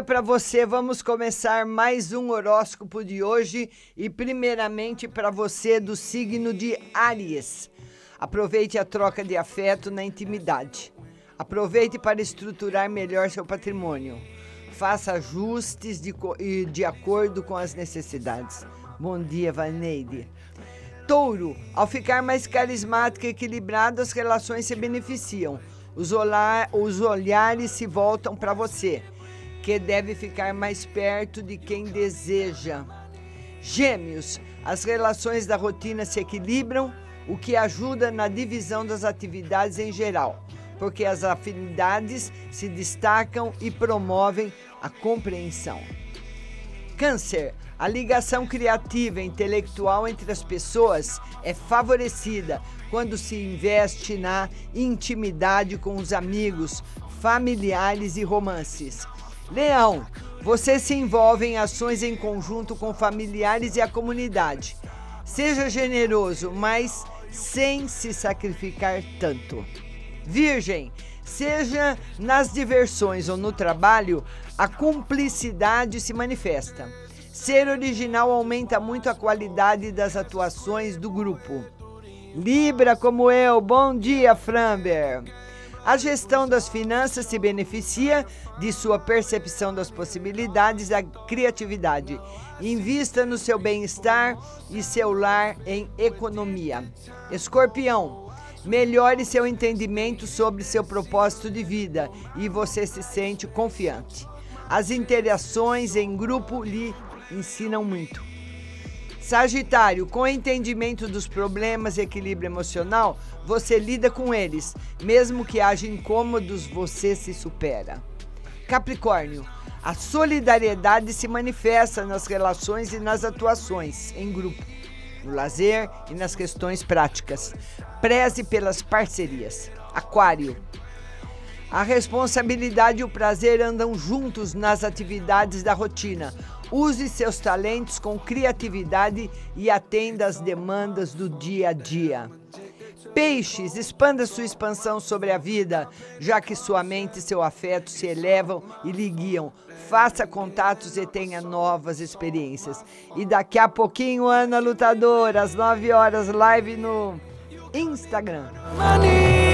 dia para você. Vamos começar mais um horóscopo de hoje e primeiramente para você do signo de Áries. Aproveite a troca de afeto na intimidade. Aproveite para estruturar melhor seu patrimônio. Faça ajustes de, de acordo com as necessidades. Bom dia, Vaneide. Touro, ao ficar mais carismático e equilibrado, as relações se beneficiam. Os, olhar, os olhares se voltam para você, que deve ficar mais perto de quem deseja. Gêmeos, as relações da rotina se equilibram, o que ajuda na divisão das atividades em geral, porque as afinidades se destacam e promovem a compreensão. Câncer, a ligação criativa e intelectual entre as pessoas é favorecida quando se investe na intimidade com os amigos, familiares e romances. Leão, você se envolve em ações em conjunto com familiares e a comunidade. Seja generoso, mas sem se sacrificar tanto. Virgem, seja nas diversões ou no trabalho, a cumplicidade se manifesta. Ser original aumenta muito a qualidade das atuações do grupo. Libra como eu, bom dia, Framber. A gestão das finanças se beneficia de sua percepção das possibilidades da criatividade. Invista no seu bem-estar e seu lar em economia. Escorpião, melhore seu entendimento sobre seu propósito de vida e você se sente confiante. As interações em grupo lhe ensinam muito. Sagitário, com entendimento dos problemas e equilíbrio emocional, você lida com eles. Mesmo que haja incômodos, você se supera. Capricórnio, a solidariedade se manifesta nas relações e nas atuações em grupo, no lazer e nas questões práticas. Preze pelas parcerias. Aquário, a responsabilidade e o prazer andam juntos nas atividades da rotina. Use seus talentos com criatividade e atenda às demandas do dia a dia. Peixes, expanda sua expansão sobre a vida, já que sua mente e seu afeto se elevam e lhe guiam. Faça contatos e tenha novas experiências. E daqui a pouquinho, Ana Lutadora, às 9 horas, live no Instagram. matter